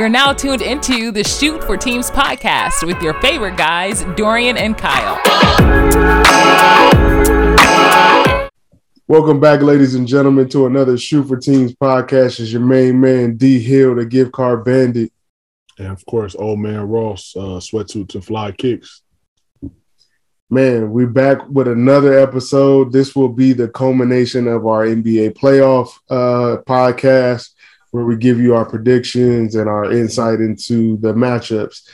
You're now tuned into the Shoot for Teams podcast with your favorite guys, Dorian and Kyle. Welcome back, ladies and gentlemen, to another Shoot for Teams podcast. Is your main man D Hill, the gift card bandit, and of course, old man Ross, uh, sweatsuits and fly kicks. Man, we're back with another episode. This will be the culmination of our NBA playoff uh, podcast, where we give you our predictions and our insight into the matchups.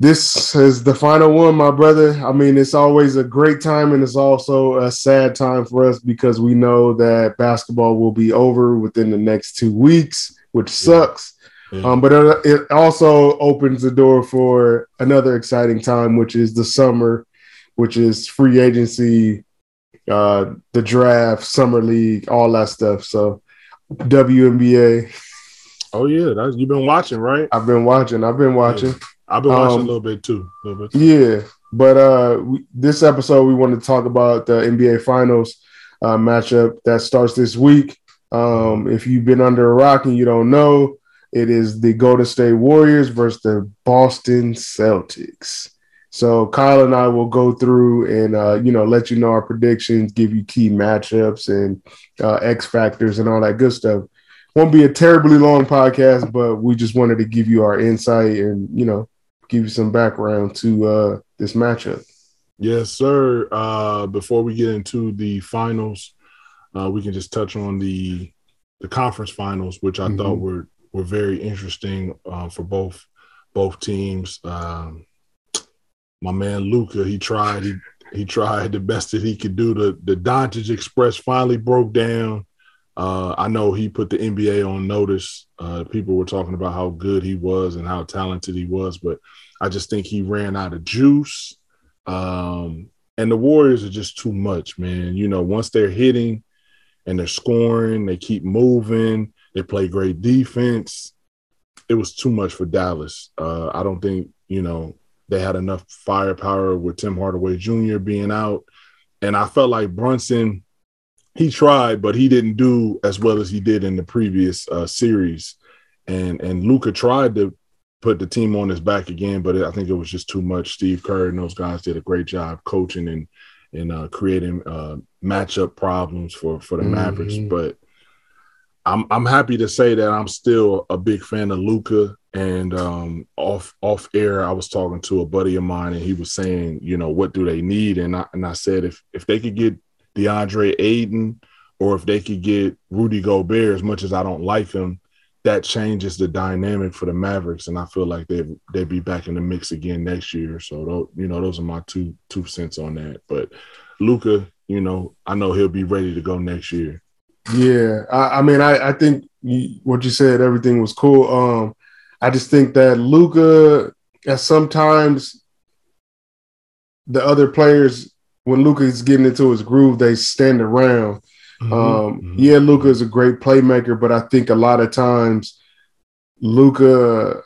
This is the final one, my brother. I mean, it's always a great time, and it's also a sad time for us because we know that basketball will be over within the next two weeks, which sucks. Yeah. Um, but it also opens the door for another exciting time, which is the summer which is free agency, uh, the draft, summer league, all that stuff. So WNBA. Oh yeah, you've been watching, right? I've been watching. I've been watching. I've been watching um, a little bit too. A Little bit too. Yeah, but uh, we, this episode we want to talk about the NBA Finals uh, matchup that starts this week. Um, if you've been under a rock and you don't know, it is the Golden State Warriors versus the Boston Celtics. So Kyle and I will go through and uh, you know let you know our predictions, give you key matchups and uh, X factors and all that good stuff. Won't be a terribly long podcast, but we just wanted to give you our insight and you know give you some background to uh, this matchup. Yes, sir. Uh, before we get into the finals, uh, we can just touch on the the conference finals, which I mm-hmm. thought were were very interesting uh, for both both teams. Um, my man Luka, he tried, he he tried the best that he could do. The the Doncic Express finally broke down. Uh, I know he put the NBA on notice. Uh, people were talking about how good he was and how talented he was, but I just think he ran out of juice. Um, and the Warriors are just too much, man. You know, once they're hitting and they're scoring, they keep moving, they play great defense. It was too much for Dallas. Uh, I don't think, you know, they had enough firepower with Tim Hardaway Jr. being out. And I felt like Brunson, he tried, but he didn't do as well as he did in the previous uh, series. And and Luka tried to put the team on his back again, but I think it was just too much. Steve Kerr and those guys did a great job coaching and and uh, creating uh, matchup problems for for the mm-hmm. Mavericks. But I'm I'm happy to say that I'm still a big fan of Luka. And um, off off air, I was talking to a buddy of mine, and he was saying, you know, what do they need? And I and I said, if if they could get DeAndre Ayton, or if they could get Rudy Gobert, as much as I don't like him, that changes the dynamic for the Mavericks, and I feel like they they'd be back in the mix again next year. So you know, those are my two two cents on that. But Luka, you know, I know he'll be ready to go next year. Yeah, I, I mean, I, I think what you said, everything was cool. Um, I just think that Luka, at sometimes the other players, when Luka is getting into his groove, they stand around. Mm-hmm. Um, mm-hmm. Yeah, Luka is a great playmaker, but I think a lot of times Luka,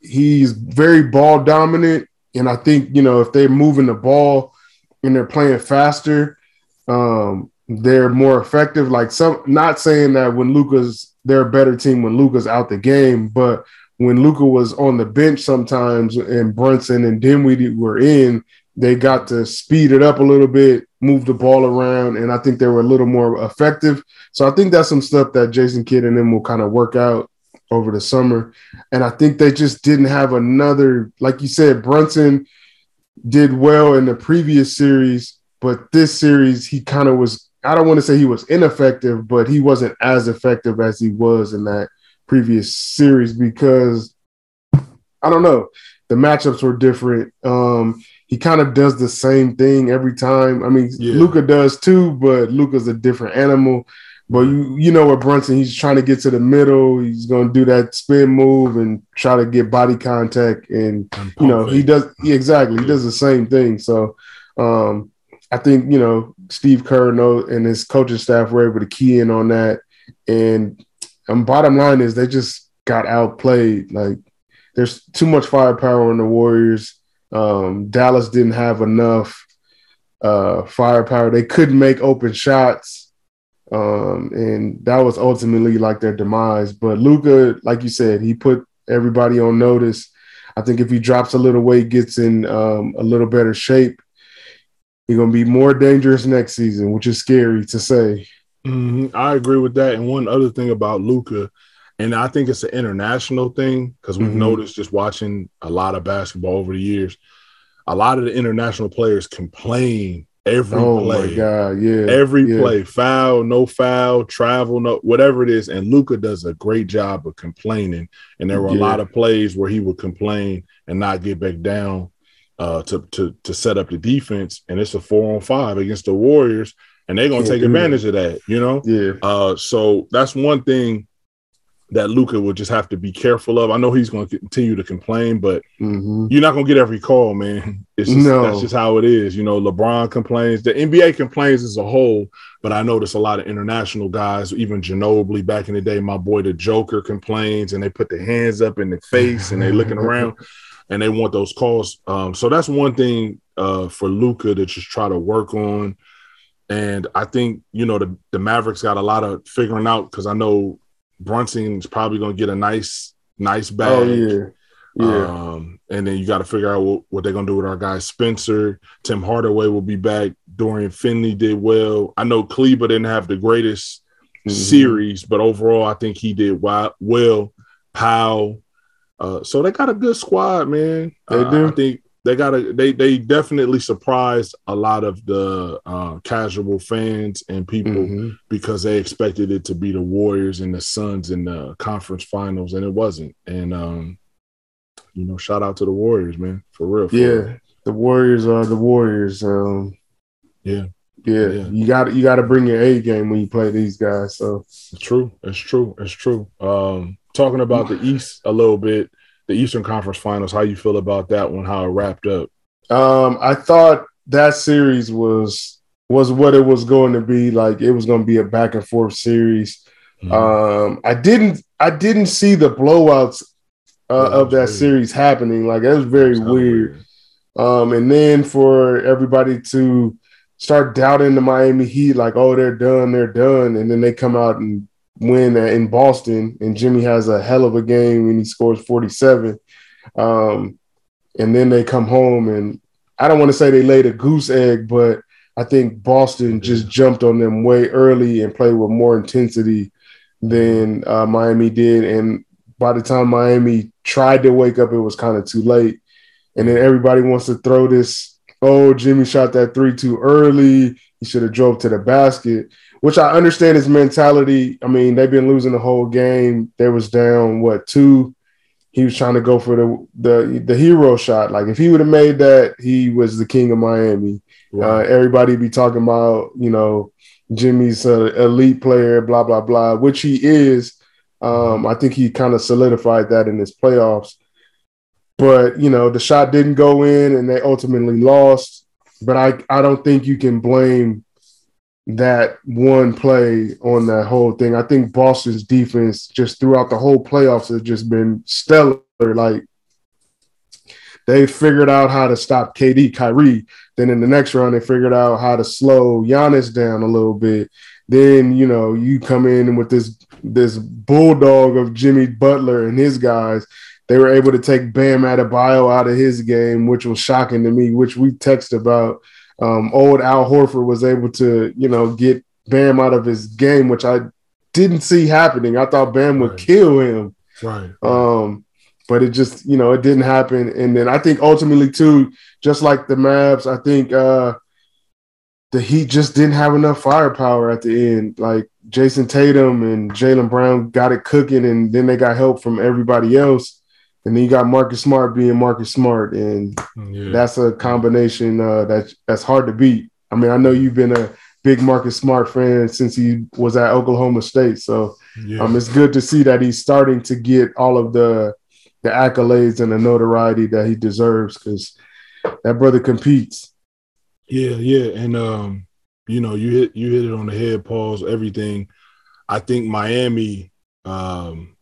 he's very ball dominant, and I think you know if they're moving the ball and they're playing faster, um, they're more effective. Like some, not saying that when Luka's they're a better team when Luka's out the game, but when Luka was on the bench sometimes and Brunson and Dinwiddie were in, they got to speed it up a little bit, move the ball around, and I think they were a little more effective. So I think that's some stuff that Jason Kidd and them will kind of work out over the summer. And I think they just didn't have another, like you said, Brunson did well in the previous series, but this series he kind of was I don't want to say he was ineffective, but he wasn't as effective as he was in that previous series because I don't know. The matchups were different. Um, he kind of does the same thing every time. I mean, yeah. Luka does too, but Luka's a different animal. But you you know what Brunson, he's trying to get to the middle. He's gonna do that spin move and try to get body contact. And, and you know, he does exactly, he does the same thing. So um, I think, you know, Steve Kerr and his coaching staff were able to key in on that. And um, bottom line is they just got outplayed. Like there's too much firepower on the Warriors. Um, Dallas didn't have enough uh, firepower. They couldn't make open shots. Um, and that was ultimately like their demise. But Luka, like you said, he put everybody on notice. I think if he drops a little weight, gets in um, a little better shape, he's gonna be more dangerous next season, which is scary to say. Mm-hmm. I agree with that. And one other thing about Luka, and I think it's an international thing because we've mm-hmm. noticed just watching a lot of basketball over the years, a lot of the international players complain every oh play. my god, yeah. Every yeah. play, foul, no foul, travel, no whatever it is. And Luka does a great job of complaining. And there were yeah. a lot of plays where he would complain and not get back down uh, to to to set up the defense. And it's a four on five against the Warriors, and they're gonna take advantage of that, you know? Yeah. Uh, so that's one thing that Luka will just have to be careful of. I know he's going to continue to complain, but mm-hmm. you're not going to get every call, man. It's just, no. that's just how it is. You know, LeBron complains, the NBA complains as a whole, but I notice a lot of international guys, even Ginobili back in the day, my boy the Joker complains, and they put their hands up in the face and they looking around, and they want those calls. Um, so that's one thing uh, for Luka to just try to work on. And I think you know the the Mavericks got a lot of figuring out because I know Brunson's probably going to get a nice, nice bag. Oh yeah, yeah. Um, and then you got to figure out what, what they're going to do with our guy Spencer. Tim Hardaway will be back. Dorian Finley did well. I know Kleber didn't have the greatest mm-hmm. series, but overall, I think he did well. Powell. Uh, so they got a good squad, man. They uh, think they got a they they definitely surprised a lot of the uh, casual fans and people mm-hmm. because they expected it to be the Warriors and the Suns in the conference finals, and it wasn't. And um, you know, shout out to the Warriors, man, for real. For yeah, real. the Warriors are the Warriors. Um, yeah. Yeah, yeah, you got you got to bring your A game when you play these guys. So it's true, it's true, it's true. Um, talking about the East a little bit, the Eastern Conference Finals. How you feel about that one? How it wrapped up? Um, I thought that series was was what it was going to be. Like it was going to be a back and forth series. Mm-hmm. Um, I didn't I didn't see the blowouts uh, of that weird. series happening. Like it was very weird. weird. Um, and then for everybody to start doubting the Miami Heat, like, oh, they're done, they're done, and then they come out and win in Boston, and Jimmy has a hell of a game when he scores 47. Um, and then they come home, and I don't want to say they laid a goose egg, but I think Boston just jumped on them way early and played with more intensity than uh, Miami did. And by the time Miami tried to wake up, it was kind of too late. And then everybody wants to throw this, oh, Jimmy shot that three too early. He should have drove to the basket which I understand his mentality. I mean, they've been losing the whole game. They was down what two? He was trying to go for the the the hero shot. Like if he would have made that, he was the king of Miami. Uh, everybody be talking about you know Jimmy's an elite player, blah blah blah, which he is. Um, I think he kind of solidified that in his playoffs. But you know the shot didn't go in, and they ultimately lost. But I I don't think you can blame that one play on that whole thing. I think Boston's defense just throughout the whole playoffs has just been stellar. Like they figured out how to stop KD, Kyrie. Then in the next round, they figured out how to slow Giannis down a little bit. Then you know you come in with this this bulldog of Jimmy Butler and his guys. They were able to take Bam Adebayo out of his game, which was shocking to me. Which we text about um, old Al Horford was able to, you know, get Bam out of his game, which I didn't see happening. I thought Bam would right. kill him. Right. Um, but it just, you know, it didn't happen. And then I think ultimately too, just like the Mavs, I think uh the Heat just didn't have enough firepower at the end. Like Jayson Tatum and Jaylen Brown got it cooking, and then they got help from everybody else. And then you got Marcus Smart being Marcus Smart, and yeah. that's a combination uh, that that's hard to beat. I mean, I know you've been a big Marcus Smart fan since he was at Oklahoma State, so yeah. um, it's good to see that he's starting to get all of the the accolades and the notoriety that he deserves because that brother competes. Yeah, yeah, and um, you know, you hit you hit it on the head, Pauls. Everything. I think Miami um,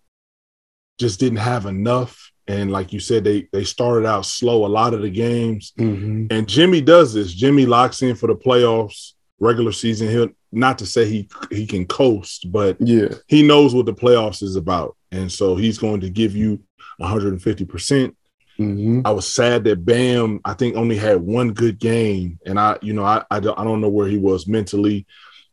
just didn't have enough and like you said, they they started out slow a lot of the games. Mm-hmm. And Jimmy does this. Jimmy locks in for the playoffs, regular season. He'll not to say he he can coast, but Yeah. he knows what the playoffs is about, and so he's going to give you 150 percent. hmm I was sad that Bam, I think, only had one good game, and I, you know, I, I, don't, I don't know where he was mentally.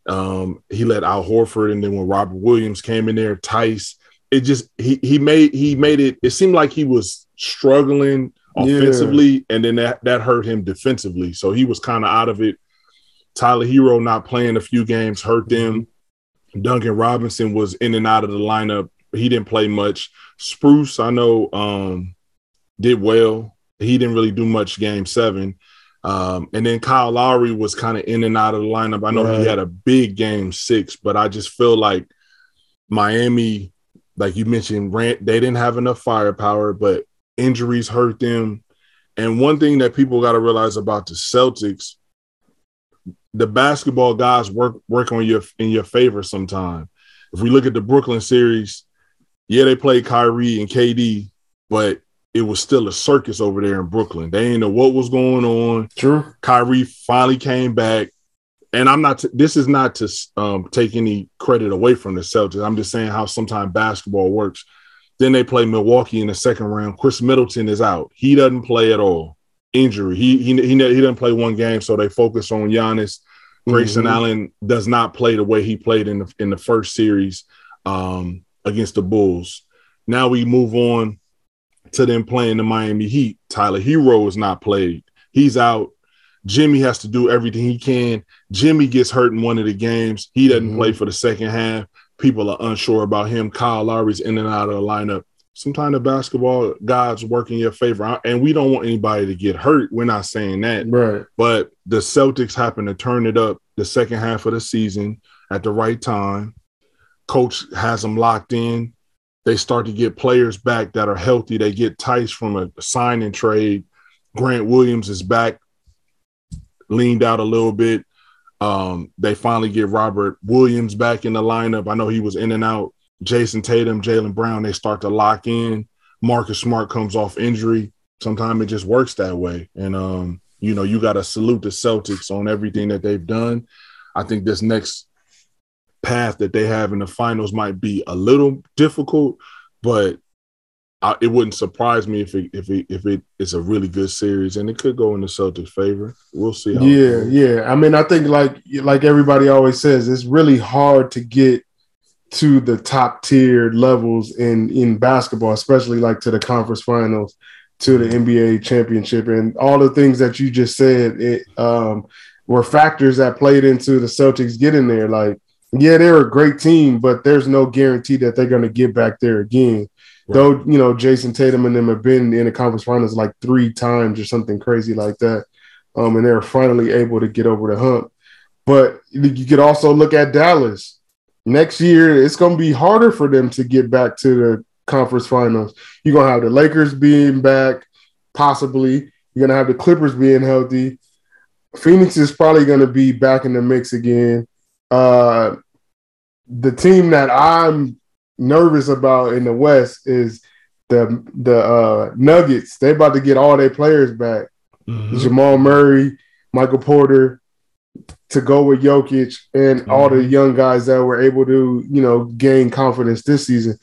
Um, he let Al Horford, and then when Robert Williams came in there, Theis, it just he he made he made it. It seemed like he was struggling Yeah. offensively, and then that that hurt him defensively. So he was kind of out of it. Tyler Herro not playing a few games hurt them. Duncan Robinson was in and out of the lineup. He didn't play much. Spruce, I know, um, did well. He didn't really do much game seven. Um, and then Kyle Lowry was kind of in and out of the lineup. I know Right. he had a big game six, but I just feel like Miami, like you mentioned, Rant, they didn't have enough firepower, but injuries hurt them. And one thing that people got to realize about the Celtics, the basketball guys work work on your in your favor sometime. If we look at the Brooklyn series, yeah, they played Kyrie and KD, but it was still a circus over there in Brooklyn. They didn't know what was going on. True. Kyrie finally came back. And I'm not, this is not to um, take any credit away from the Celtics. I'm just saying how sometimes basketball works. Then they play Milwaukee in the second round. Khris Middleton is out. He doesn't play at all. Injury. He he he, he doesn't play one game, so they focus on Giannis. Grayson Mhm. Allen does not play the way he played in the in the first series um, against the Bulls. Now we move on to them playing the Miami Heat. Tyler Herro is not played. He's out. Jimmy has to do everything he can. Jimmy gets hurt in one of the games. He doesn't Mhm. play for the second half. People are unsure about him. Kyle Lowry's in and out of the lineup. Sometimes the basketball gods work in your favor, and we don't want anybody to get hurt. We're not saying that, Right. but the Celtics happen to turn it up the second half of the season at the right time. Coach has them locked in. They start to get players back that are healthy. They get Theis from a sign and trade. Grant Williams is back, leaned out a little bit. Um, they finally get Robert Williams back in the lineup. I know he was in and out. Jayson Tatum, Jaylen Brown, they start to lock in. Marcus Smart comes off injury. Sometimes it just works that way. And um, you know, you gotta salute the Celtics on everything that they've done. I think this next path that they have in the finals might be a little difficult, but I, it wouldn't surprise me if it if it if it is a really good series, and it could go in the Celtics' favor. We'll see. How Yeah, yeah. I mean, I think like like everybody always says, it's really hard to get to the top tier levels in in basketball, especially like to the conference finals, to the NBA championship, and all the things that you just said. It um, were factors that played into the Celtics getting there. Like, yeah, they're a great team, but there's no guarantee that they're going to get back there again. Though you know, Jayson Tatum and them have been in the conference finals like three times or something crazy like that um, and they're finally able to get over the hump. But you could also look at Dallas. Next year, it's going to be harder for them to get back to the conference finals. You're going to have the Lakers being back, possibly. You're going to have the Clippers being healthy. Phoenix is probably going to be back in the mix again. Uh, the team that I'm nervous about in the West is the the uh, Nuggets. They're about to get all their players back. Mhm. Jamal Murray, Michael Porter, to go with Jokic and all the young guys that were able to, you know, gain confidence this season.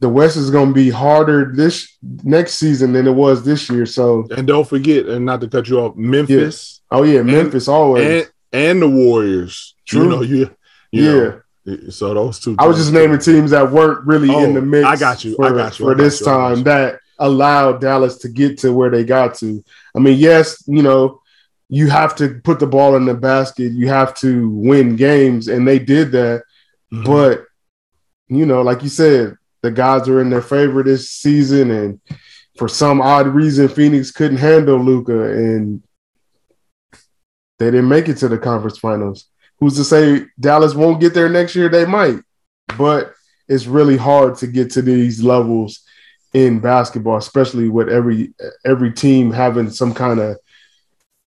The West is going to be harder this next season than it was this year. So, And don't forget, and not to cut you off, Memphis oh yeah, Memphis always. and and the Warriors. True. You know, you, you yeah, know, so those two. I was just naming teams that weren't really Oh, in the mix. I got you, For, I got you, for got this you, time that allowed Dallas to get to where they got to. I mean, yes, you know, you have to put the ball in the basket. You have to win games, and they did that. Mhm. But you know, like you said, the guys are in their favor this season, and for some odd reason, Phoenix couldn't handle Luka, and they didn't make it to the conference finals. Who's to say Dallas won't get there next year? They might, but it's really hard to get to these levels in basketball, especially with every every team having some kind of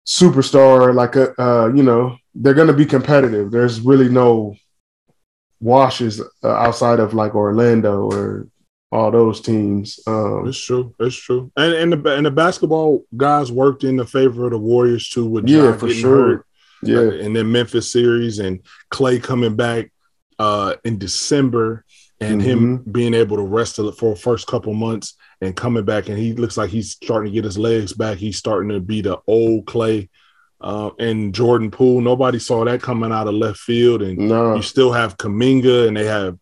superstar. Like a, uh, you know, they're going to be competitive. There's really no washes uh, outside of like Orlando or all those teams. Um, It's true. It's true. And and the and the basketball guys worked in the favor of the Warriors too. With Yeah, for sure. hurt. Yeah. uh, in the Memphis series, and Clay coming back uh, in December, and him being able to rest for the first couple months and coming back, and he looks like he's starting to get his legs back. He's starting to be the old Clay. Uh, and Jordan Poole, nobody saw that coming out of left field, and No. you still have Kuminga, and they have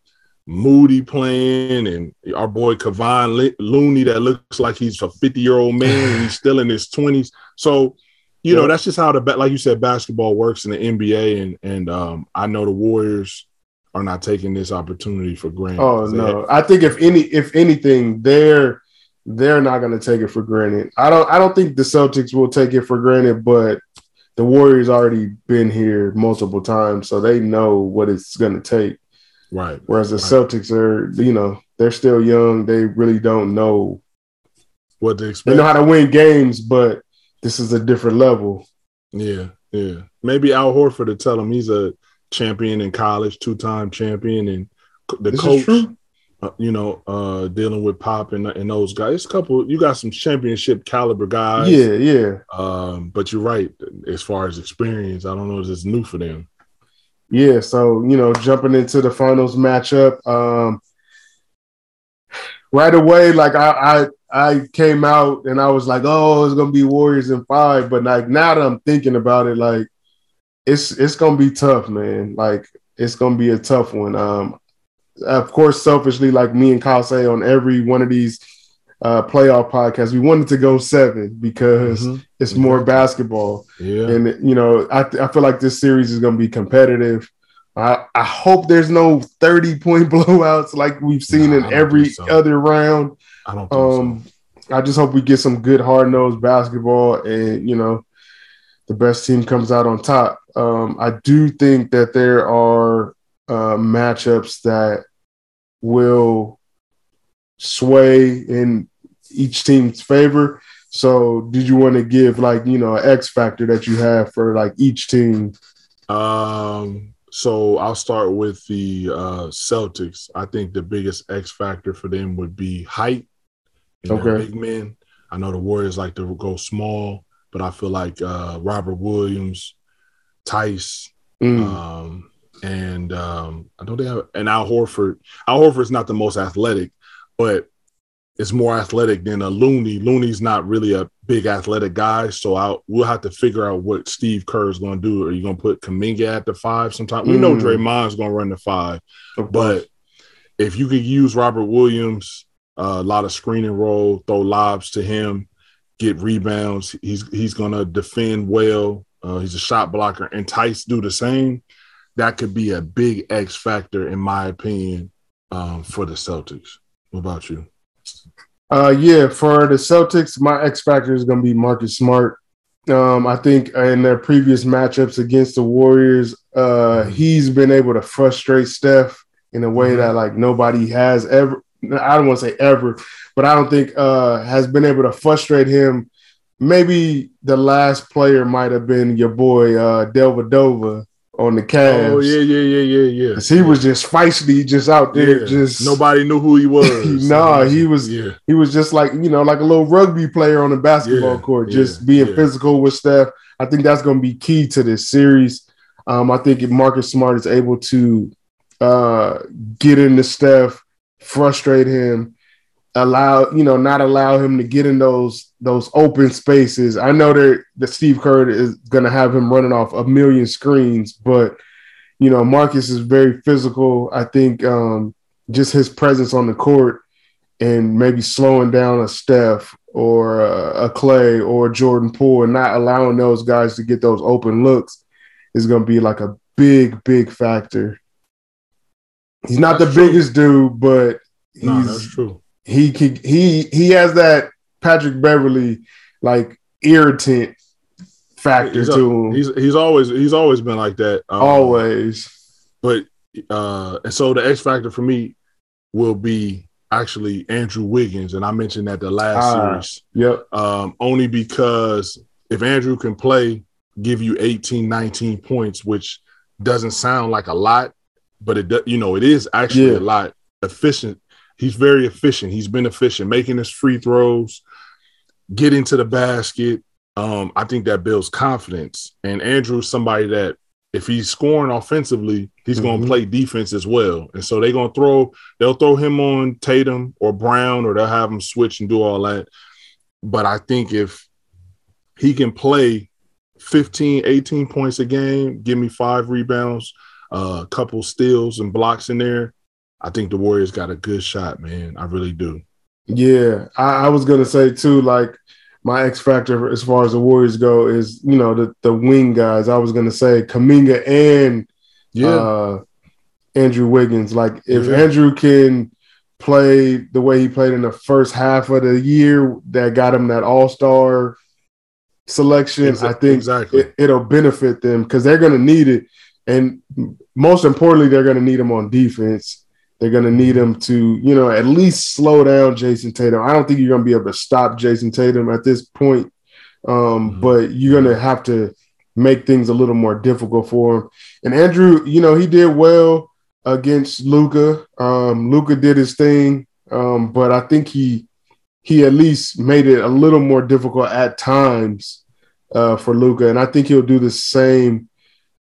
Moody playing, and our boy Kevon Looney that looks like he's a 50 year old man, and he's still in his 20s. So, you know, that's just how the like you said, basketball works in the NBA, and and um, I know the Warriors are not taking this opportunity for granted. Oh no. I think if any if anything, they're they're not gonna take it for granted. I don't I don't think the Celtics will take it for granted, but the Warriors already been here multiple times, so they know what it's gonna take. right. Whereas the Right. Celtics are, you know, they're still young. They really don't know. What to expect. They know how to win games, but this is a different level. Yeah, yeah. Maybe Al Horford to tell him he's a champion in college, two time champion, and the This is coach. uh, you know, uh, dealing with Pop and, and those guys. It's a couple. You got some championship caliber guys. Yeah, yeah. Um, but you're right. As far as experience, I don't know if it's new for them. Yeah, so you know, jumping into the finals matchup, um, right away, like I, I, I came out and I was like, "Oh, it's gonna be Warriors in five. But like now that I'm thinking about it, like it's it's gonna be tough, man. Like it's gonna be a tough one. Um, of course, selfishly, like me and Kyle say on every one of these uh, playoff podcasts, we wanted to go seven because Mhm. it's more basketball. Yeah. And you know, I I feel like this series is going to be competitive. I I hope there's no 30 point blowouts like we've seen Nah, in every so. other round. I don't think Um, I just hope we get some good hard nosed basketball, and you know, the best team comes out on top. Um, I do think that there are uh, matchups that will sway in each team's favor. So, did you want to give like you know an X factor that you have for like each team? Um, so I'll start with the uh, Celtics. I think the biggest X factor for them would be height. and Okay. Big men. I know the Warriors like to go small, but I feel like uh, Robert Williams, Theis, Mm, Um, and um, I know they have and Al Horford. Al Horford's not the most athletic, but it's more athletic than a Looney. Looney's not really a big athletic guy, so I we'll have to figure out what Steve Kerr is going to do. Are you going to put Kuminga at the five? Sometime we know Mm. Draymond's going to run the five, but if you could use Robert Williams, uh, a lot of screening roll, throw lobs to him, get rebounds. He's he's gonna defend well. Uh, he's a shot blocker. And Theis do the same. That could be a big X factor, in my opinion, um, for the Celtics. What about you? Uh, yeah, for the Celtics, my X factor is going to be Marcus Smart. Um, I think in their previous matchups against the Warriors, uh, he's been able to frustrate Steph in a way Mhm. that like nobody has ever. I don't want to say ever, but I don't think uh, has been able to frustrate him. Maybe the last player might have been your boy uh, Dellavedova on the Cavs. Oh yeah, yeah, yeah, yeah, yeah. 'Cause he was just feisty, just out there, Yeah. just nobody knew who he was. Nah, he was- Yeah, he was just like you know like a little rugby player on the basketball Yeah, court yeah, just being yeah. physical with Steph. I think that's going to be key to this series. Um, I think if Marcus Smart is able to uh, get into Steph, frustrate him, allow you know not allow him to get in those those open spaces. I know that that Steve Kerr is going to have him running off a million screens, but you know Marcus is very physical. I think um, just his presence on the court and maybe slowing down a Steph or a, a Clay or Jordan Poole and not allowing those guys to get those open looks is going to be like a big, big factor. He's not That's the true. biggest dude, but no, that's he's true. He can he he has that Patrick Beverley like irritant factor He's, to him. he's he's always he's always been like that. Um, always. but uh and so the X factor for me will be actually Andrew Wiggins, and I mentioned that the last Ah. series, Yep. um, only because if Andrew can play, give you 18, 19 points, which doesn't sound like a lot, but it you know it is actually Yeah. a lot. Efficient, he's very efficient. He's been efficient, making his free throws, getting to the basket, um, I think that builds confidence. And Andrew's somebody that if he's scoring offensively, he's mm-hmm. going to play defense as well. And so they're going to throw, they'll throw him on Tatum or Brown, or they'll have him switch and do all that. But I think if he can play 15, 18 points a game, give me five rebounds, a uh, couple steals and blocks in there, I think the Warriors got a good shot, man. I really do. Yeah, I, I was gonna say too, like my X factor as far as the Warriors go is, you know, the the wing guys. I was gonna say Kuminga and yeah. Uh, Andrew Wiggins. Like if yeah. Andrew can play the way he played in the first half of the year, that got him that All Star selection. Exactly. I think exactly. it, will benefit them because they're gonna need it, and most importantly, they're gonna need him on defense. They're going to need him to, you know, at least slow down Jayson Tatum. I don't think you're going to be able to stop Jayson Tatum at this point, um, mm-hmm. but you're going to have to make things a little more difficult for him. And Andrew, you know, he did well against Luka. Um, Luka did his thing, um, but I think he he at least made it a little more difficult at times uh, for Luka, and I think he'll do the same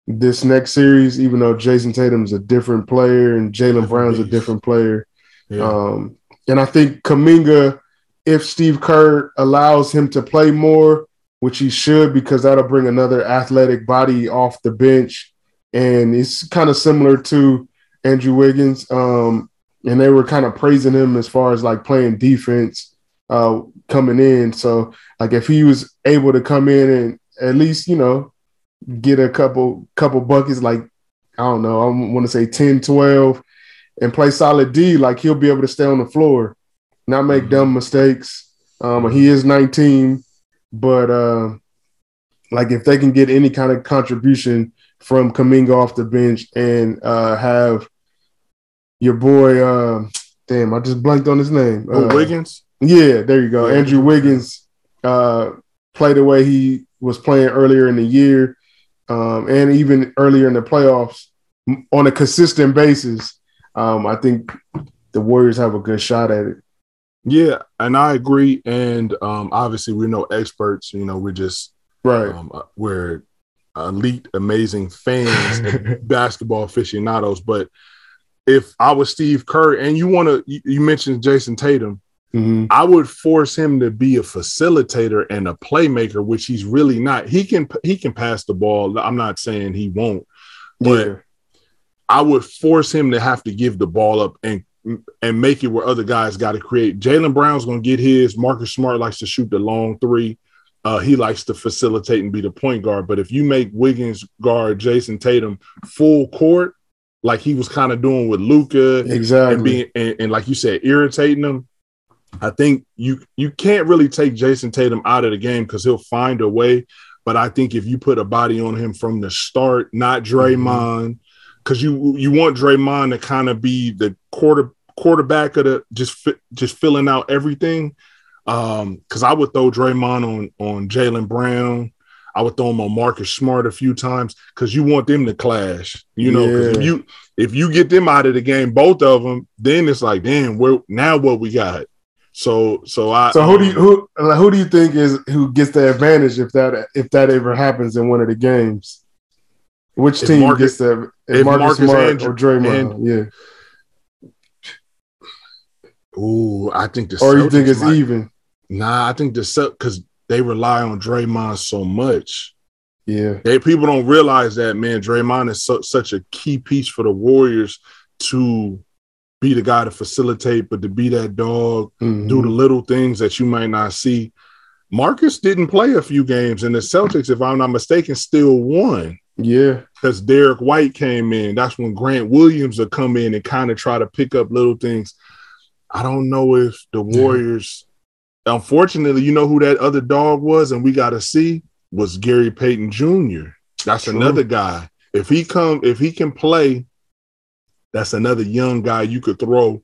this next series, even though Jayson Tatum's a different player and Jaylen Brown's a different player. Yeah. Um, and I think Kuminga, if Steve Kerr allows him to play more, which he should, because that'll bring another athletic body off the bench. And it's kind of similar to Andrew Wiggins. Um, and they were kind of praising him as far as like playing defense uh, coming in. So, like, if he was able to come in and at least, you know, get a couple couple buckets, like I don't know, I want to say 10, 12, and play solid D, like he'll be able to stay on the floor, not make mm-hmm. dumb mistakes. Um, he is 19, but uh, like if they can get any kind of contribution from Kuminga off the bench and uh, have your boy, uh, damn, I just blanked on his name. Oh, Wiggins. Yeah, there you go. Andrew Wiggins uh, play the way he was playing earlier in the year um, and even earlier in the playoffs on a consistent basis, um, I think the Warriors have a good shot at it. Yeah, and I agree. And um, obviously, we're no experts. You know, we're just right. Um, uh, we're elite, amazing fans, basketball aficionados. But if I was Steve Kerr, and you want to, you, you mentioned Jayson Tatum, Mm-hmm. I would force him to be a facilitator and a playmaker, which he's really not. He can he can pass the ball. I'm not saying he won't, but yeah. I would force him to have to give the ball up and and make it where other guys got to create. Jaylen Brown's gonna get his. Marcus Smart likes to shoot the long three. Uh, he likes to facilitate and be the point guard. But if you make Wiggins guard Jayson Tatum full court, like he was kind of doing with Luka, exactly, and being and, and like you said, irritating him, I think you you can't really take Jayson Tatum out of the game because he'll find a way. But I think if you put a body on him from the start, not Draymond, because mm-hmm. you you want Draymond to kind of be the quarter quarterback of the just just filling out everything. Um, because I would throw Draymond on on Jaylen Brown. I would throw him on Marcus Smart a few times because you want them to clash. You know, yeah. if you if you get them out of the game, both of them, then it's like, damn, where now what we got? So so I So who do you um, who who do you think is who gets the advantage if that if that ever happens in one of the games? Which team Marcus, gets the if Marcus, Marcus Smart Andrew, or Draymond? And, yeah. Ooh, I think the or Celtics you think it's might, even? Nah, I think the because they rely on Draymond so much. Yeah, they people don't realize that man. Draymond is so, such a key piece for the Warriors to be the guy to facilitate, but to be that dog, mm-hmm. do the little things that you might not see. Marcus didn't play a few games, and the Celtics, if I'm not mistaken, still won. Yeah, because Derrick White came in. That's when Grant Williams will come in and kind of try to pick up little things. I don't know if the Warriors, yeah. unfortunately, you know who that other dog was, and we got to see was Gary Payton Jr. That's True. another guy. If he come, if he can play that's another young guy you could throw.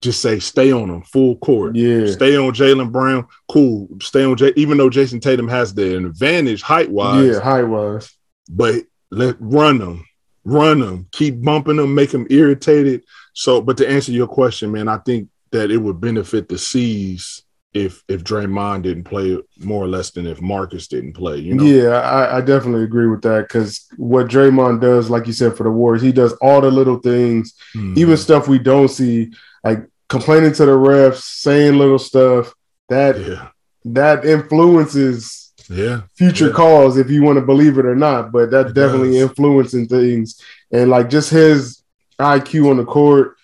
Just say stay on him full court. Yeah. Stay on Jaylen Brown. Cool. Stay on Jay. Even though Jayson Tatum has the advantage height wise. Yeah, height wise. But let run them, run them, keep bumping them, make them irritated. So, but to answer your question, man, I think that it would benefit the C's if if Draymond didn't play more or less than if Marcus didn't play. You know? Yeah, I, I definitely agree with that because what Draymond does, like you said, for the Warriors, he does all the little things, mm. even stuff we don't see, like complaining to the refs, saying little stuff that yeah. that influences yeah future yeah. calls if you want to believe it or not. But that it definitely does. influencing things and like just his IQ on the court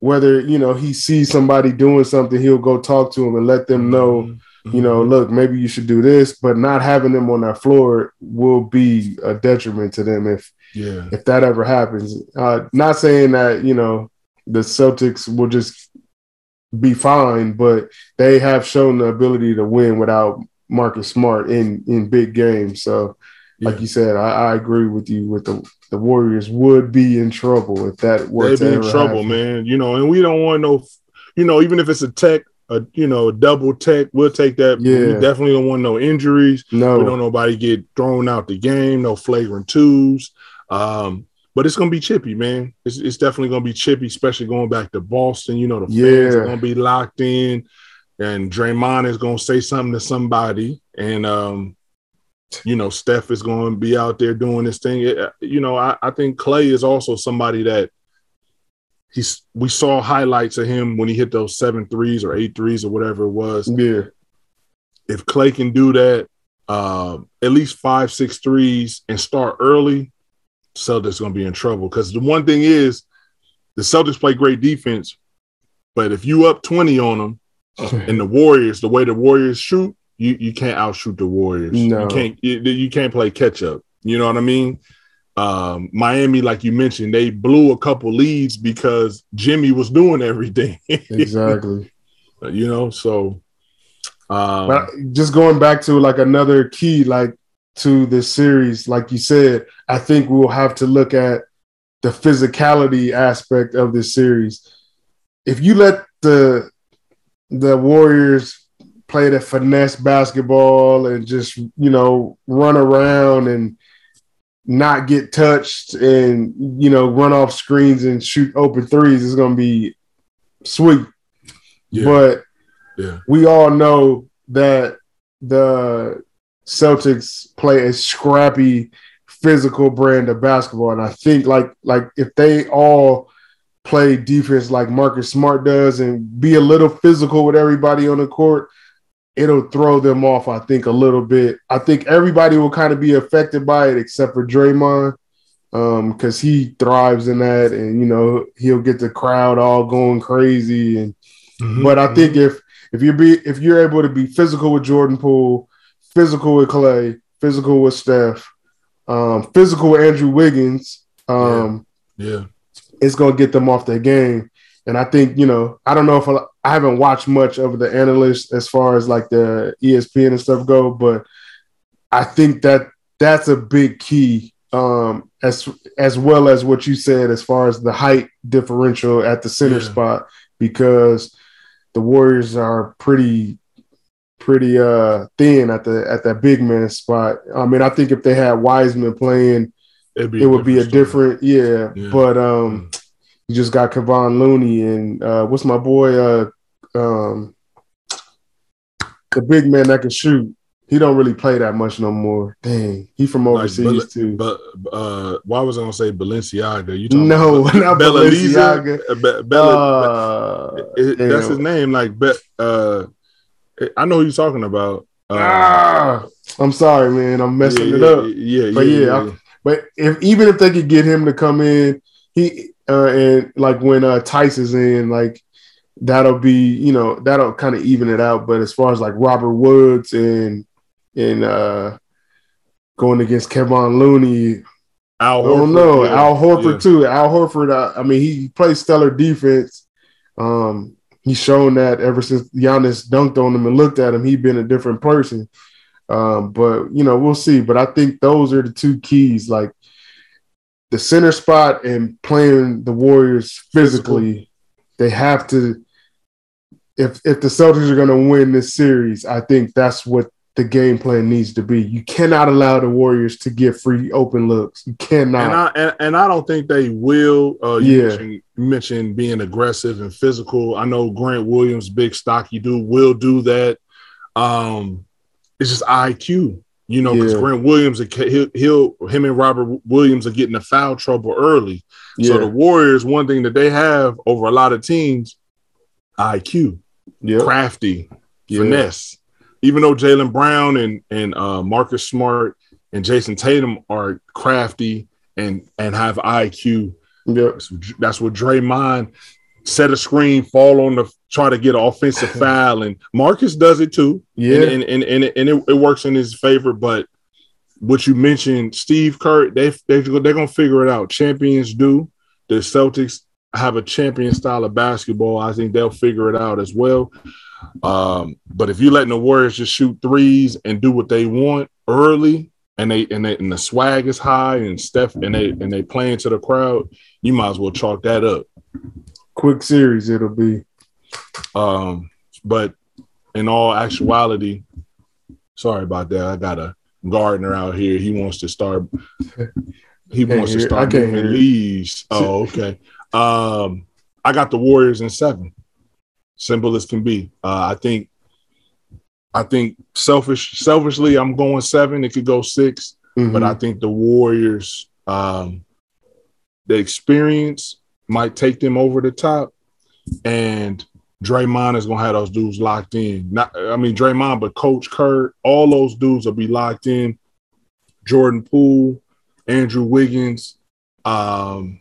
whether you know he sees somebody doing something, he'll go talk to them and let them know, mm-hmm. you know, look, maybe you should do this, but not having them on that floor will be a detriment to them if yeah if that ever happens. Uh, not saying that you know the Celtics will just be fine, but they have shown the ability to win without Marcus Smart in in big games. So like yeah. you said, I, I, agree with you. With the the Warriors would be in trouble if that were they'd be in trouble, happen. man. You know, and we don't want no, you know, even if it's a tech, a you know, a double tech, we'll take that. Yeah, we definitely don't want no injuries. No, we don't nobody get thrown out the game. No flagrant twos. Um, but it's gonna be chippy, man. It's, it's definitely gonna be chippy, especially going back to Boston. You know, the yeah. fans are gonna be locked in, and Draymond is gonna say something to somebody, and um, you know, Steph is going to be out there doing this thing. It, you know, I, I think Clay is also somebody that he's. We saw highlights of him when he hit those seven threes or eight threes or whatever it was. Yeah. If Clay can do that, uh, at least five, six threes and start early, Celtics going to be in trouble. Because the one thing is, the Celtics play great defense, but if you up twenty on them, and the Warriors, the way the Warriors shoot, you you can't outshoot the Warriors. No. You can't you, you can't play catch up. You know what I mean? Um, Miami, like you mentioned, they blew a couple leads because Jimmy was doing everything. exactly. you know, so um, but just going back to like another key, like to this series, like you said, I think we'll have to look at the physicality aspect of this series. If you let the the Warriors play the finesse basketball and just you know run around and not get touched and you know run off screens and shoot open threes is going to be sweet. Yeah. But yeah. we all know that the Celtics play a scrappy physical brand of basketball and I think like like if they all play defense like Marcus Smart does and be a little physical with everybody on the court, it'll throw them off, I think, a little bit. I think everybody will kind of be affected by it except for Draymond because um, he thrives in that and, you know, he'll get the crowd all going crazy. And mm-hmm, But I think mm-hmm. if if you be if you're able to be physical with Jordan Poole, physical with Clay, physical with Steph, um, physical with Andrew Wiggins, um, yeah. yeah. it's going to get them off their game. And I think, you know, I don't know if I, haven't watched much of the analysts as far as like the ESPN and stuff go, but I think that that's a big key um, as as well as what you said as far as the height differential at the center yeah. spot because the Warriors are pretty pretty uh thin at the at that big man spot. I mean, I think if they had Wiseman playing, it would be a different yeah, yeah. But um, mm. You just got Kevon Looney and uh, what's my boy? Uh, um, the big man that can shoot. He don't really play that much no more. Dang, he from overseas like, too. But uh, why was I gonna say Balenciaga? You talking no, about not Balenciaga. Be- Bella, uh, it, that's his name. Like, Be- uh, I know who you're talking about. Uh, ah, I'm sorry, man. I'm messing yeah, it yeah, up. Yeah, but yeah, yeah. but if even if they could get him to come in, he uh, and like when uh, Theis is in, like that'll be you know that'll kind of even it out. But as far as like Robert Woods and and uh, going against Kevon Looney, Al Horford, I don't know yeah. Al Horford yeah. too. Al Horford, uh, I mean, he plays stellar defense. Um, he's shown that ever since Giannis dunked on him and looked at him, he's been a different person. Um, but you know, we'll see. But I think those are the two keys. Like the center spot and playing the Warriors physically, they have to. If if the Celtics are going to win this series, I think that's what the game plan needs to be. You cannot allow the Warriors to get free open looks. You cannot. And I and, and I don't think they will. Uh, you yeah. mentioned, mentioned being aggressive and physical. I know Grant Williams, big stocky dude, will do that. Um, it's just IQ, you know, because yeah. Grant Williams, he'll, he'll, him and Robert Williams are getting the foul trouble early. Yeah. So the Warriors, one thing that they have over a lot of teams, IQ, yep. crafty, finesse even though Jaylen Brown and and uh, Marcus Smart and Jayson Tatum are crafty and and have IQ, yep. that's, what Draymond set a screen, fall on the try to get an offensive foul, and Marcus does it too. Yeah, and and and, and, it, it, works in his favor. But what you mentioned, Steve Kerr, they they they're gonna figure it out. Champions do. The Celtics have a champion style of basketball. I think they'll figure it out as well. Um, but if you're letting the Warriors just shoot threes and do what they want early, and they and they and the swag is high and Steph and they and they playing to the crowd, you might as well chalk that up. Quick series, it'll be. Um, but in all actuality, sorry about that. I got a gardener out here. He wants to start. He wants to start moving leaves. Oh, okay. Um, I got the Warriors in seven simple as can be. Uh, I think, I think selfish, selfishly, I'm going seven. It could go 6 mm-hmm. but I think the Warriors, um, the experience might take them over the top, and Draymond is gonna have those dudes locked in. Not, I mean Draymond, but Coach Kerr, all those dudes will be locked in. Jordan Poole, Andrew Wiggins, um,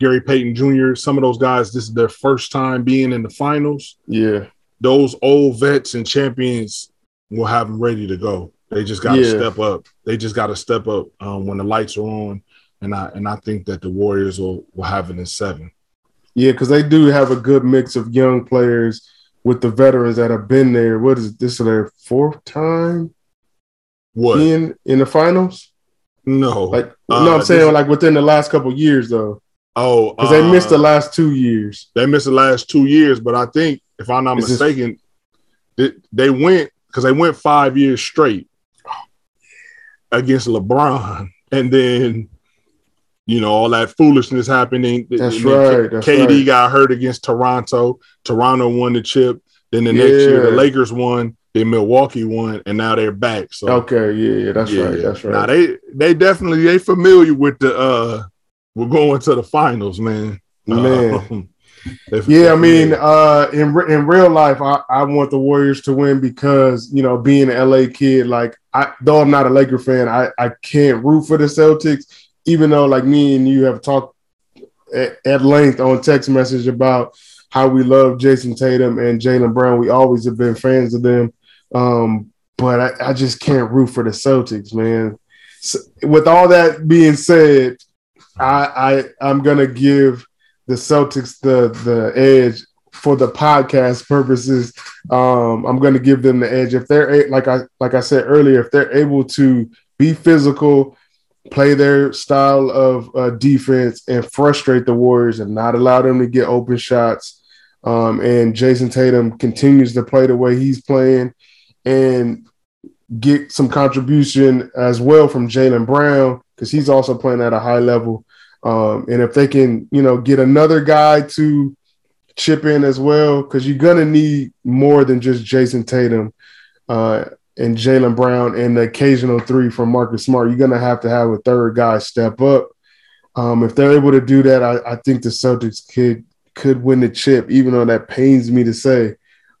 Gary Payton Jr., some of those guys, this is their first time being in the finals. Yeah. Those old vets and champions will have them ready to go. They just got to yeah. step up. They just got to step up um, when the lights are on. And I and I think that the Warriors will, will have it in seven. Yeah, because they do have a good mix of young players with the veterans that have been there. What is? This is their fourth time? What in in the finals? No, like uh, no, I'm saying like within the last couple years though. Oh, because uh, they missed the uh, last two years. They missed the last two years, but I think if I'm not Is mistaken, this... they, they went because they went five years straight against LeBron, and then you know all that foolishness happening. That's right. That's KD right. got hurt against Toronto. Toronto won the chip. Then the yeah. next year, the Lakers won. Then Milwaukee won, and now they're back. So okay, yeah, yeah that's yeah. right. That's right. Now they they definitely they familiar with the uh we're going to the finals, man. Man. Um, if, yeah, I mean, uh, in in real life, I, I want the Warriors to win because you know, being an LA kid, like I though I'm not a Laker fan, I I can't root for the Celtics, even though like me and you have talked at, at length on text message about how we love Jayson Tatum and Jaylen Brown. We always have been fans of them, um, but I, I just can't root for the Celtics, man. So, with all that being said, I, I I'm gonna give the Celtics the the edge for the podcast purposes. Um, I'm gonna give them the edge if they're like I like I said earlier, if they're able to be physical, play their style of uh, defense, and frustrate the Warriors and not allow them to get open shots. Um, and Jayson Tatum continues to play the way he's playing, and get some contribution as well from Jaylen Brown because he's also playing at a high level. Um, and if they can, you know, get another guy to chip in as well, because you're gonna need more than just Jayson Tatum uh, and Jaylen Brown and the occasional three from Marcus Smart. You're gonna have to have a third guy step up. Um, if they're able to do that, I, I, think the Celtics could could win the chip, even though that pains me to say.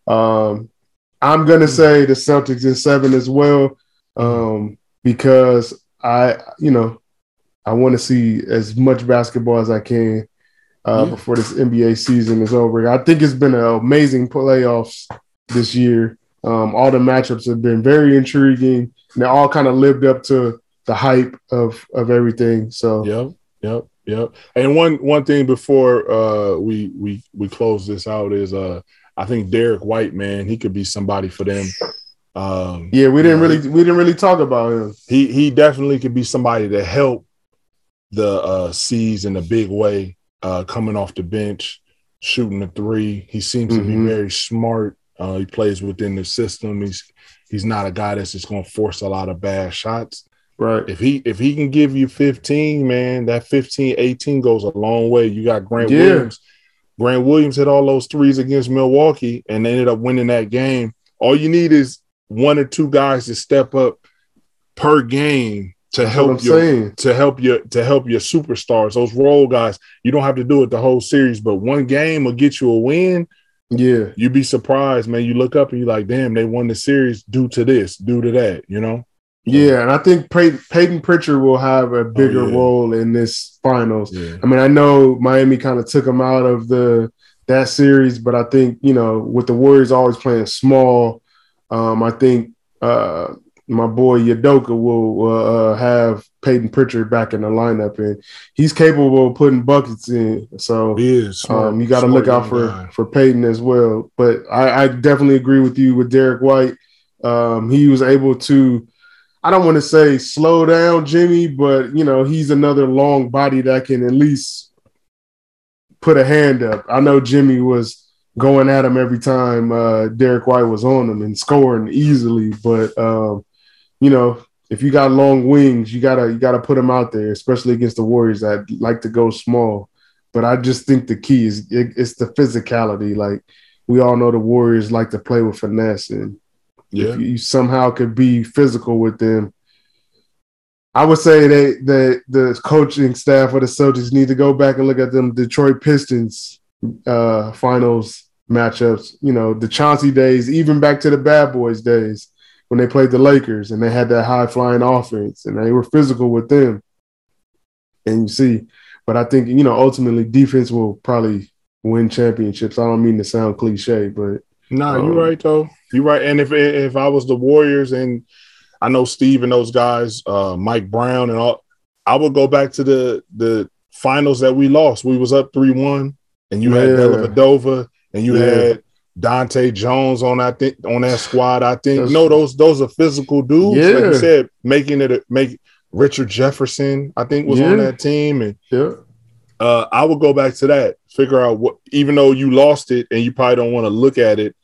Um, I'm gonna say the Celtics in seven as well, um, because I, you know, I want to see as much basketball as I can uh, yeah. before this NBA season is over. I think it's been an amazing playoffs this year. Um, all the matchups have been very intriguing, and they all kind of lived up to the hype of of everything. So, yep, yep, yep. And one one thing before uh, we we we close this out is uh, I think Derrick White, man, he could be somebody for them. Um, yeah, we didn't know, really we didn't really talk about him. He he definitely could be somebody to help the uh, C's in a big way, uh, coming off the bench, shooting the three. He seems mm-hmm. to be mm-hmm. very smart. Uh, he plays within the system. He's he's not a guy that's just going to force a lot of bad shots. Right. If he if he can give you 15, man, that 15, 18 goes a long way. You got Grant Yeah. Williams. Grant Williams hit all those threes against Milwaukee and they ended up winning that game. All you need is one or two guys to step up per game to That's help your saying. to help your to help your superstars, those role guys. You don't have to do it the whole series, but one game will get you a win. Yeah. You'd be surprised, man. You look up and you're like, damn, they won the series due to this, due to that, you know? Yeah. And I think Pey- Peyton Pritchard will have a oh, bigger Oh, yeah. role in this finals. Yeah. I mean, I know Miami kind of took him out of the that series, but I think you know with the Warriors always playing small, um, I think uh, my boy Udoka will uh, have Peyton Pritchard back in the lineup, and he's capable of putting buckets in. So He is. smart- um, you got to look out for guy. for Peyton as well. But I, I definitely agree with you with Derrick White. Um, he was able to. I don't want to say slow down Jimmy, but you know he's another long body that can at least put a hand up. I know Jimmy was going at him every time uh, Derrick White was on him and scoring easily, but um, you know if you got long wings, you gotta you gotta put them out there, especially against the Warriors that like to go small. But I just think the key is it, it's the physicality. Like we all know, the Warriors like to play with finesse, and Yeah. if you somehow could be physical with them, I would say that the coaching staff of the Celtics need to go back and look at them Detroit Pistons uh, finals matchups. You know, the Chauncey days, even back to the Bad Boys days when they played the Lakers and they had that high flying offense and they were physical with them. And you see, but I think you know ultimately defense will probably win championships. I don't mean to sound cliche, but No, Um, you're right though. You're right. And if if I was the Warriors and I know Steve and those guys, uh, Mike Brown and all, I would go back to the the finals that we lost. We was up three one, and you had Yeah. Dellavedova and you Yeah. had Dahntay Jones on I think on that squad. I think That's- no, those those are physical dudes. Like Yeah. you said, making it a, make Richard Jefferson. I think was on that team and yeah, uh, I would go back to that. Figure out what, even though you lost it and you probably don't want to look at it,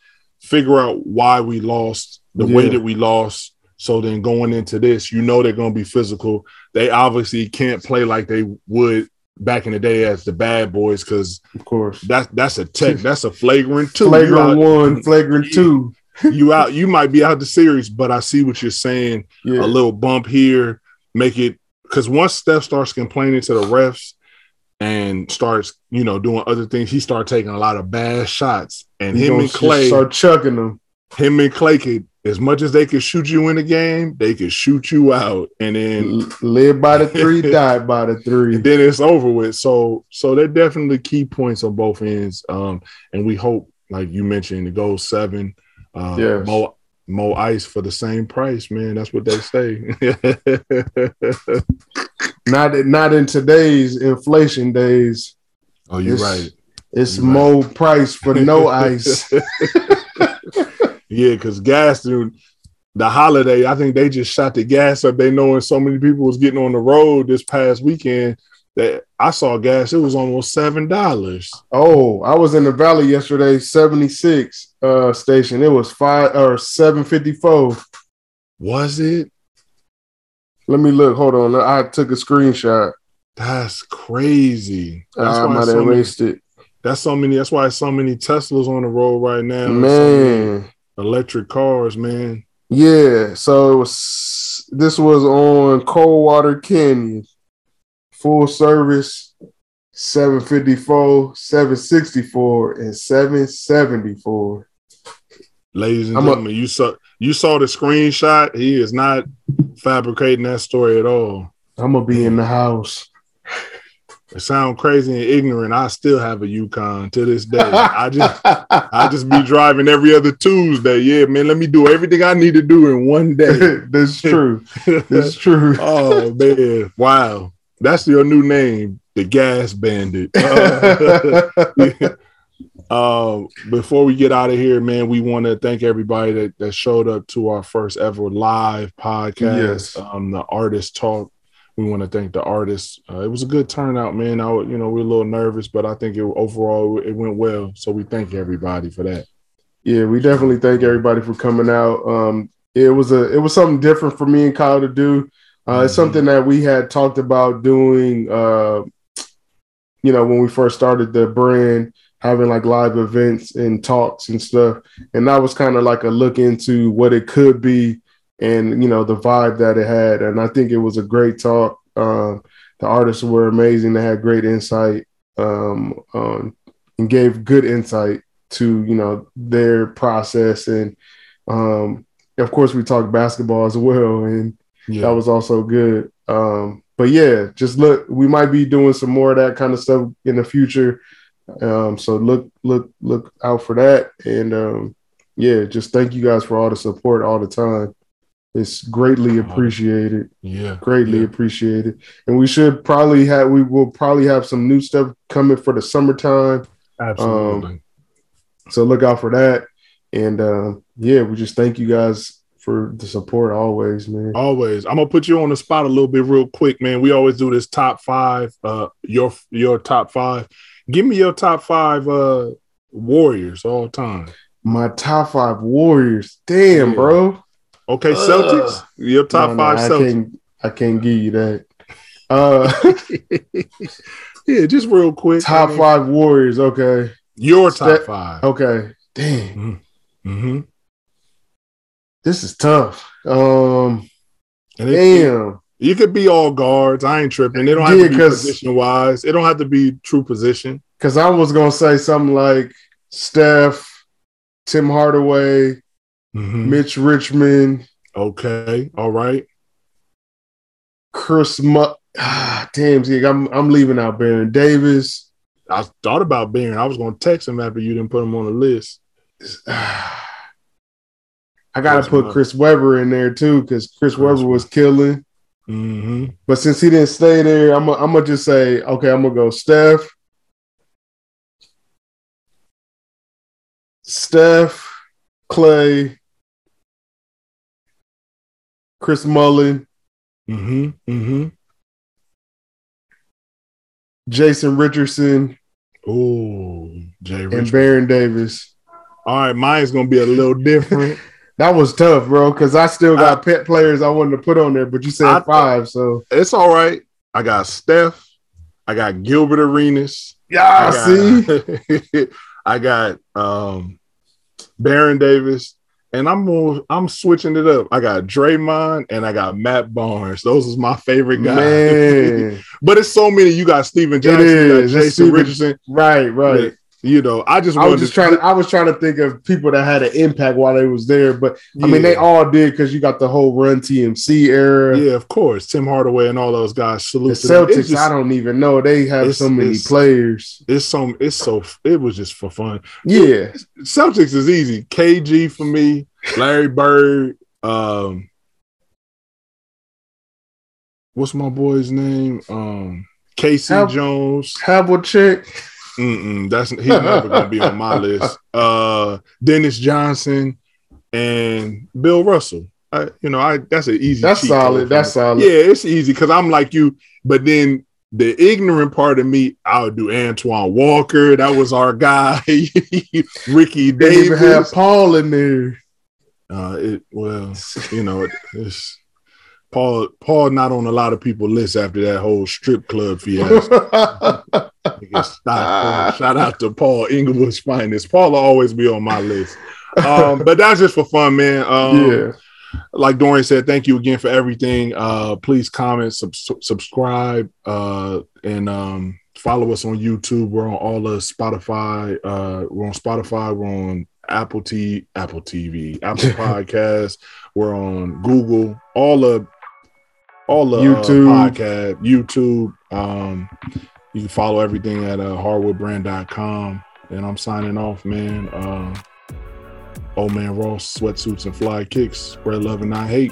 figure out why we lost, the way that we lost. So then going into this, you know they're going to be physical. They obviously can't play like they would back in the day as the bad boys because of course. that that's a tech, that's a flagrant two. Flagrant one, flagrant two. you out, you might be out the series, but I see what you're saying Yeah, a little bump here, make it because once Steph starts complaining to the refs and starts, you know, doing other things, he started taking a lot of bad shots. And He him and Clay, start chucking them. Him and Clay could, as much as they could shoot you in the game, they could shoot you out, and then Live by the three, die by the three. and then it's over with. So, so they're definitely key points on both ends. Um, and we hope, like you mentioned, it goes seven. Uh, Yes. more more ice for the same price, man. That's what they say. Not not in today's inflation days. oh, you're It's- right. It's You're right. more price for no ice. yeah, because gas dude, the holiday, I think they just shot the gas up. They knowing so many people was getting on the road this past weekend that I saw gas. It was almost seven dollars. Oh, I was in the valley yesterday, 76 uh station. It was five or 754. Was it? Let me look. Hold on. I took a screenshot. That's crazy. That's I why might so have many, it. that's so many. That's why so many Teslas on the road right now. Man. Electric cars, man. Yeah, so it was this was on Coldwater Canyon. Full service 754, 764, and 774. Ladies and I'm a- gentlemen, you saw you saw the screenshot. He is not fabricating that story at all. I'm gonna be in the house. It sounds crazy and ignorant. I still have a Yukon to this day. I just I just be driving every other Tuesday. Yeah, man. Let me do everything I need to do in one day. That's true. That's true. oh man, wow. That's your new name, the Gas Bandit. Uh, um, before we get out of here, man, we want to thank everybody that, that showed up to our first ever live podcast. Yes. Um, the artist talk. We want to thank the artists. Uh, it was a good turnout, man. I, you know, we are a little nervous, but I think it, overall it went well. So we thank everybody for that. Yeah, we definitely thank everybody for coming out. Um, it was a it was something different for me and Kyle to do. Uh, mm-hmm. It's something that we had talked about doing. Uh, you know, when we first started the brand, having like live events and talks and stuff, and that was kind of like a look into what it could be, and you know the vibe that it had. And I think it was a great talk. Um, the artists were amazing. They had great insight um, um, and gave good insight to you know their process and um, of course we talked basketball as well and yeah. that was also good um, but yeah just look we might be doing some more of that kind of stuff in the future um, so look look look out for that and um, yeah just thank you guys for all the support all the time it's greatly appreciated. Yeah. Greatly yeah. appreciated. And we should probably have we will probably have some new stuff coming for the summertime. Absolutely. Um, so look out for that. And uh, yeah, we just thank you guys for the support always, man. Always. I'm gonna put you on the spot a little bit real quick, man. We always do this top five, uh your your top five. Give me your top five uh warriors all time. My top five warriors. Damn, yeah. bro. Okay, Celtics. Uh, your top no, five no, Celtics. I can't, I can't give you that. Uh yeah, just real quick. Top I mean, five Warriors. Okay. Your top five. Okay. Damn. Mm-hmm. mm-hmm. This is tough. Um. And damn. you could be all guards. I ain't tripping. It don't have yeah, to be position wise. It don't have to be true position. Because I was gonna say something like Steph, Tim Hardaway, mm-hmm. Mitch Richmond. Okay. All right. Chris Mu- ah, damn, I'm I'm leaving out Baron Davis. I thought about Baron. I was going to text him after you didn't put him on the list. I got to put Chris Webber in there too because Chris, Chris Webber was killing. Mm-hmm. But since he didn't stay there, I'm I'm gonna just say, okay, I'm gonna go Steph, Steph, Clay, Chris Mullin, mm-hmm, mm-hmm. Jason Richardson. Oh, Jay Richardson. and Baron Davis. All right, mine's gonna be a little different. that was tough, bro, because I still got I, pet players I wanted to put on there, but you said I, five, so it's all right. I got Steph, I got Gilbert Arenas. Yeah, I got, see, I got um Baron Davis, and I'm I'm switching it up. I got Draymond and I got Matt Barnes. Those is my favorite guys. but it's so many. You got Stephen Jackson, you got Jason Steven, Richardson. Right, right. You know, I just I was just to, trying to I was trying to think of people that had an impact while they was there, but yeah. I mean they all did because you got the whole Run TMC era. Yeah, of course, Tim Hardaway and all those guys. Salute the Celtics. Just, I don't even know they have so many players. It's so it's so it was just for fun. Yeah, Celtics is easy. KG for me, Larry Bird. Um, what's my boy's name? Um, K.C. Have, Jones. Havlicek. Mm-mm, that's he's never gonna be on my list. Uh, Dennis Johnson and Bill Russell. I, you know, I that's an easy. That's solid. That's solid. Yeah, it's easy because I'm like you. But then the ignorant part of me, I would do Antoine Walker. That was our guy. Ricky Davis. They even have Paul in there. Uh, it well, you know, it's Paul. Paul not on a lot of people list after that whole strip club fiasco. Shout out to Paul Inglewood's finest. Paul will always be on my list. Um, but that's just for fun, man. Um, yeah. Like Dorian said, thank you again for everything. Uh, please comment, sub- subscribe, uh, and um, follow us on YouTube. We're on all the Spotify. Uh, we're on Spotify. We're on Apple T, Apple TV, Apple Podcasts. We're on Google. All the all the YouTube podcast, YouTube. You can follow everything at uh, hardwoodbrand.com. And I'm signing off, man. Uh, old man Ross, sweatsuits and fly kicks. Spread love and not hate.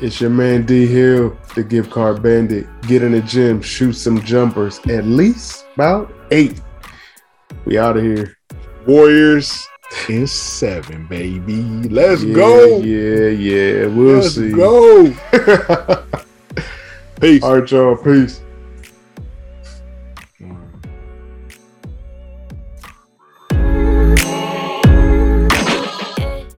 It's your man D Hill, the gift card bandit. Get in the gym, shoot some jumpers, at least about eight. We out of here. Warriors in seven, baby. Let's yeah, go. Yeah, yeah. We'll Let's see. Go. peace. All right, y'all. Peace.